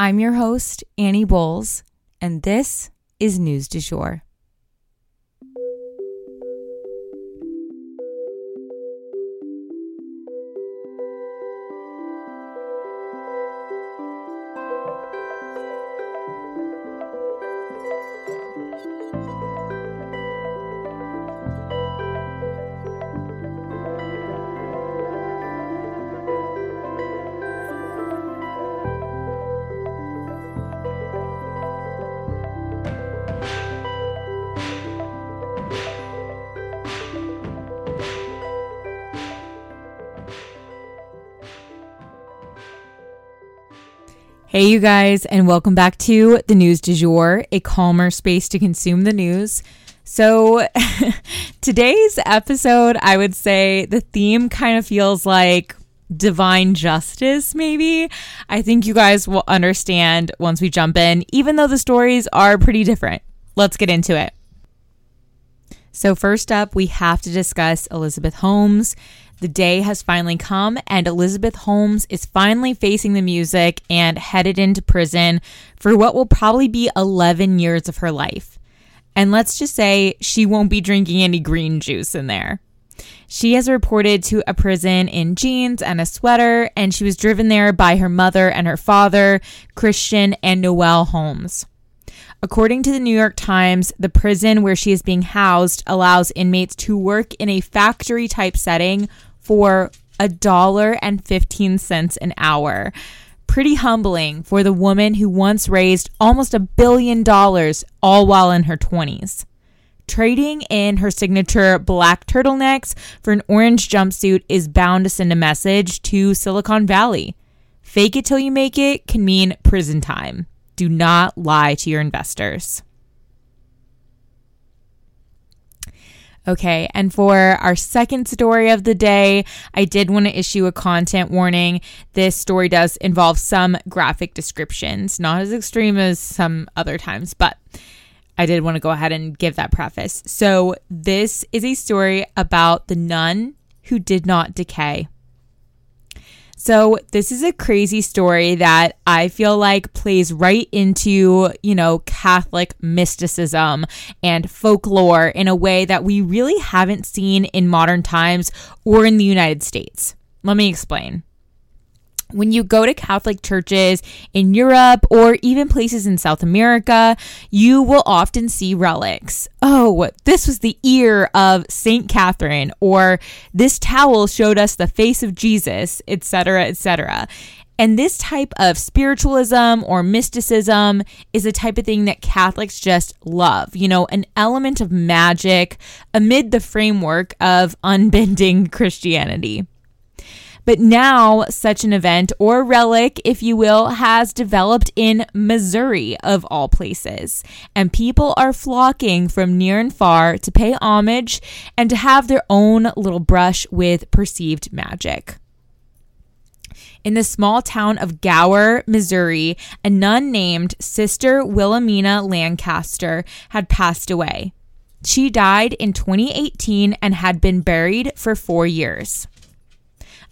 I'm your host, Annie Bowles, and this is News du Jour. Hey, you guys, and welcome back to the News du Jour, a calmer space to consume the news. So, today's episode, I would say the theme kind of feels like divine justice, maybe. I think you guys will understand once we jump in, even though the stories are pretty different. Let's get into it. So, first up, we have to discuss Elizabeth Holmes. The day has finally come, and Elizabeth Holmes is finally facing the music and headed into prison for what will probably be 11 years of her life. And let's just say she won't be drinking any green juice in there. She has reported to a prison in jeans and a sweater, and she was driven there by her mother and her father, Christian and Noelle Holmes. According to the New York Times, the prison where she is being housed allows inmates to work in a factory type setting for a dollar and 15 cents an hour. Pretty humbling for the woman who once raised almost a billion dollars all while in her 20s. Trading in her signature black turtlenecks for an orange jumpsuit is bound to send a message to Silicon Valley. Fake it till you make it can mean prison time. Do not lie to your investors. Okay, and for our second story of the day, I did want to issue a content warning. This story does involve some graphic descriptions, not as extreme as some other times, but I did want to go ahead and give that preface. So, this is a story about the nun who did not decay. So, this is a crazy story that I feel like plays right into, you know, Catholic mysticism and folklore in a way that we really haven't seen in modern times or in the United States. Let me explain when you go to Catholic churches in Europe or even places in South America, you will often see relics. Oh, Oh, this was the ear of Saint Catherine, or this towel showed us the face of Jesus, etc., etc. And this type of spiritualism or mysticism is a type of thing that Catholics just love. You know, an element of magic amid the framework of unbending Christianity. But now, such an event or relic, if you will, has developed in Missouri, of all places. And people are flocking from near and far to pay homage and to have their own little brush with perceived magic. In the small town of Gower, Missouri, a nun named Sister Wilhelmina Lancaster had passed away. She died in 2018 and had been buried for four years.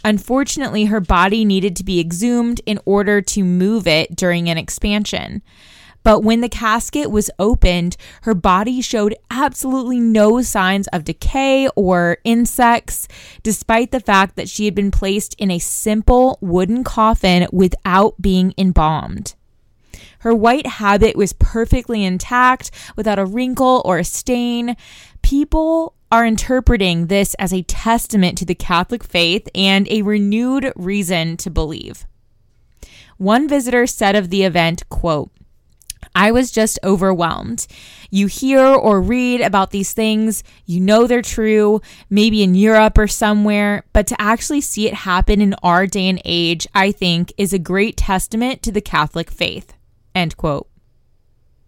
Unfortunately, her body needed to be exhumed in order to move it during an expansion. But when the casket was opened, her body showed absolutely no signs of decay or insects, despite the fact that she had been placed in a simple wooden coffin without being embalmed. Her white habit was perfectly intact, without a wrinkle or a stain. People are interpreting this as a testament to the Catholic faith and a renewed reason to believe. One visitor said of the event, quote, I was just overwhelmed. You hear or read about these things, you know they're true, maybe in Europe or somewhere, but to actually see it happen in our day and age, I think, is a great testament to the Catholic faith. End quote.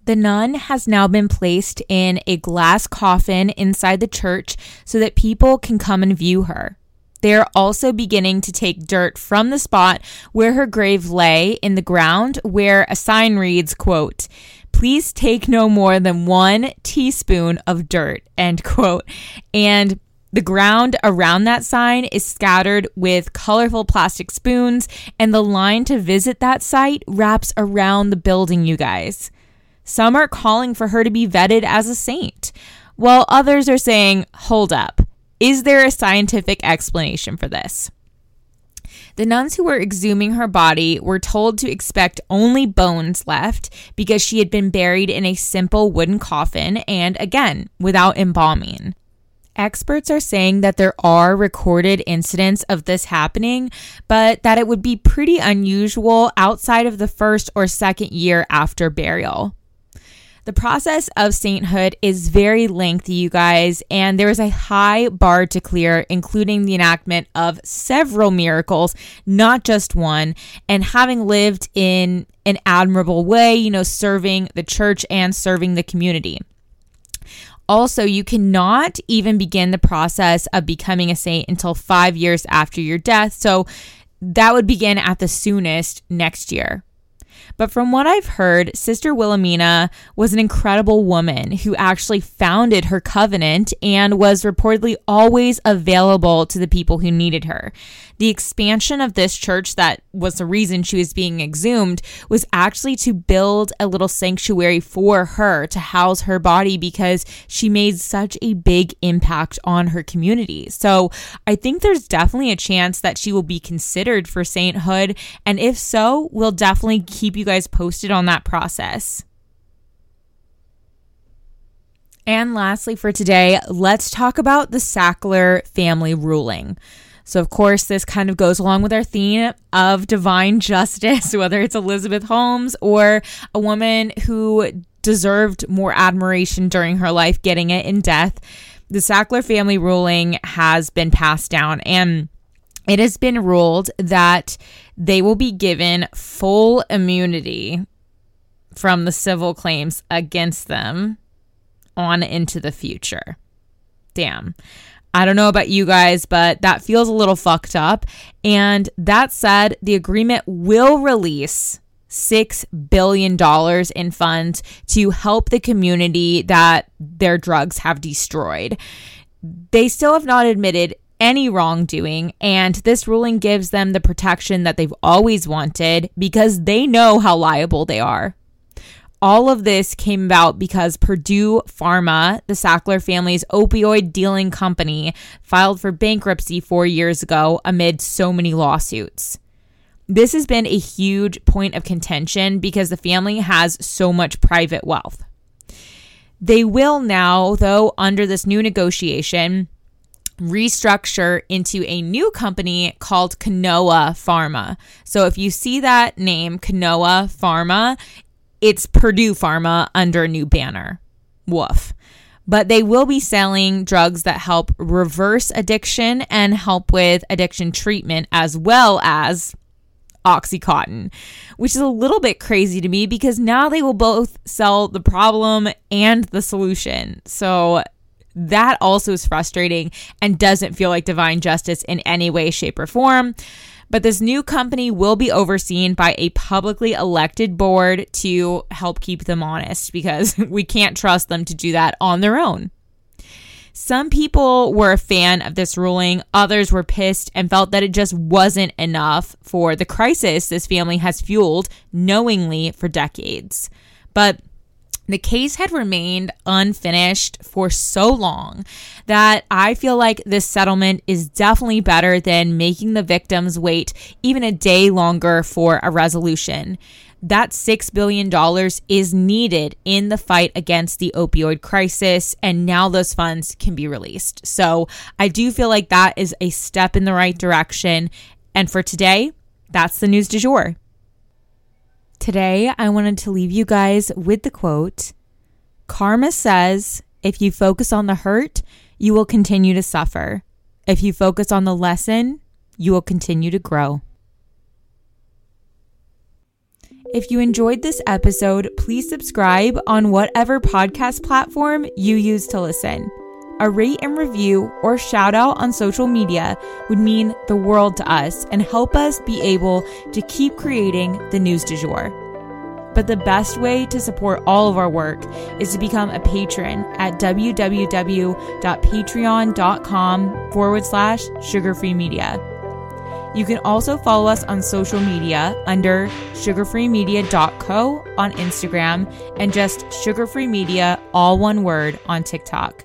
The nun has now been placed in a glass coffin inside the church so that people can come and view her. They are also beginning to take dirt from the spot where her grave lay in the ground where a sign reads, quote, please take no more than one teaspoon of dirt, end quote. And The ground around that sign is scattered with colorful plastic spoons, and the line to visit that site wraps around the building, you guys. Some are calling for her to be vetted as a saint, while others are saying, hold up, is there a scientific explanation for this? The nuns who were exhuming her body were told to expect only bones left because she had been buried in a simple wooden coffin and, again, without embalming. Experts are saying that there are recorded incidents of this happening, but that it would be pretty unusual outside of the first or second year after burial. The process of sainthood is very lengthy, you guys, and there is a high bar to clear, including the enactment of several miracles, not just one, and having lived in an admirable way, you know, serving the church and serving the community. Also, you cannot even begin the process of becoming a saint until five years after your death. So that would begin at the soonest next year. But from what I've heard, Sister Wilhelmina was an incredible woman who actually founded her covenant and was reportedly always available to the people who needed her. The expansion of this church, that was the reason she was being exhumed, was actually to build a little sanctuary for her to house her body because she made such a big impact on her community. So I think there's definitely a chance that she will be considered for sainthood. And if so, we'll definitely keep you guys posted on that process. And lastly, for today, let's talk about the Sackler family ruling. So, of course, this kind of goes along with our theme of divine justice, whether it's Elizabeth Holmes or a woman who deserved more admiration during her life, getting it in death. The Sackler family ruling has been passed down, and it has been ruled that they will be given full immunity from the civil claims against them on into the future. Damn. I don't know about you guys, but that feels a little fucked up. And that said, the agreement will release $6 billion in funds to help the community that their drugs have destroyed. They still have not admitted any wrongdoing, and this ruling gives them the protection that they've always wanted because they know how liable they are. All of this came about because Purdue Pharma, the Sackler family's opioid dealing company, filed for bankruptcy four years ago amid so many lawsuits. This has been a huge point of contention because the family has so much private wealth. They will now, though, under this new negotiation, restructure into a new company called Knoa Pharma. So if you see that name, Knoa Pharma, it's Purdue Pharma under a new banner. Woof. But they will be selling drugs that help reverse addiction and help with addiction treatment as well as Oxycontin, which is a little bit crazy to me because now they will both sell the problem and the solution. So that also is frustrating and doesn't feel like divine justice in any way, shape, or form. But this new company will be overseen by a publicly elected board to help keep them honest because we can't trust them to do that on their own. Some people were a fan of this ruling, others were pissed and felt that it just wasn't enough for the crisis this family has fueled knowingly for decades. But the case had remained unfinished for so long that I feel like this settlement is definitely better than making the victims wait even a day longer for a resolution. That $6 billion is needed in the fight against the opioid crisis, and now those funds can be released. So I do feel like that is a step in the right direction. And for today, that's the news du jour. Today, I wanted to leave you guys with the quote Karma says, if you focus on the hurt, you will continue to suffer. If you focus on the lesson, you will continue to grow. If you enjoyed this episode, please subscribe on whatever podcast platform you use to listen. A rate and review or shout out on social media would mean the world to us and help us be able to keep creating the news du jour. But the best way to support all of our work is to become a patron at www.patreon.com forward slash sugarfree media. You can also follow us on social media under sugarfreemedia.co on Instagram and just sugarfreemedia, all one word, on TikTok.